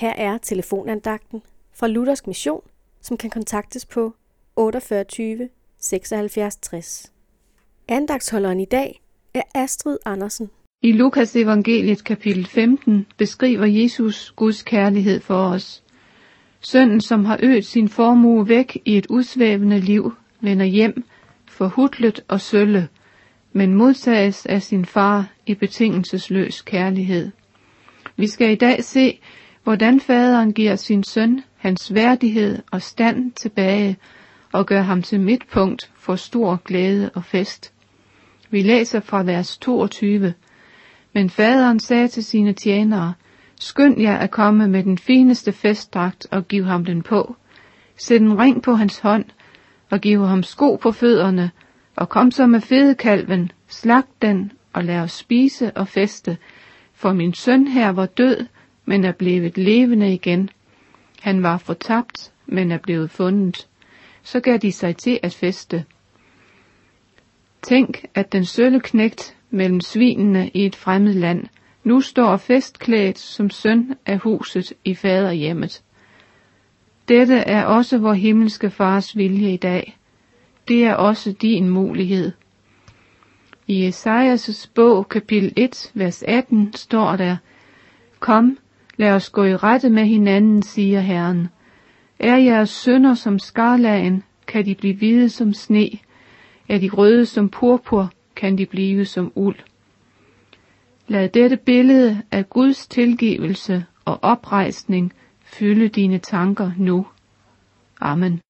Her er telefonandagten fra Luthersk Mission, som kan kontaktes på 48 76 60. Andagtsholderen i dag er Astrid Andersen. I Lukas evangeliet kapitel 15 beskriver Jesus Guds kærlighed for os. Sønnen, som har øget sin formue væk i et udsvævende liv, vender hjem, forhudlet og sølle, men modtages af sin far i betingelsesløs kærlighed. Vi skal i dag se, hvordan faderen giver sin søn hans værdighed og stand tilbage og gør ham til midtpunkt for stor glæde og fest. Vi læser fra vers 22. Men faderen sagde til sine tjenere, skynd jer at komme med den fineste festdragt og giv ham den på. Sæt en ring på hans hånd og giv ham sko på fødderne, og kom så med fedekalven, slag den og lad os spise og feste, for min søn her var død, men er blevet levende igen. Han var fortabt, men er blevet fundet. Så gav de sig til at feste. Tænk, at den sølle knægt mellem svinene i et fremmed land, nu står festklædt som søn af huset i faderhjemmet. Dette er også vor himmelske fars vilje i dag. Det er også din mulighed. I Esajas bog kapitel 1, vers 18 står der, Kom, lad os gå i rette med hinanden, siger Herren. Er jeres sønder som skarlagen, kan de blive hvide som sne. Er de røde som purpur, kan de blive som uld. Lad dette billede af Guds tilgivelse og oprejsning fylde dine tanker nu. Amen.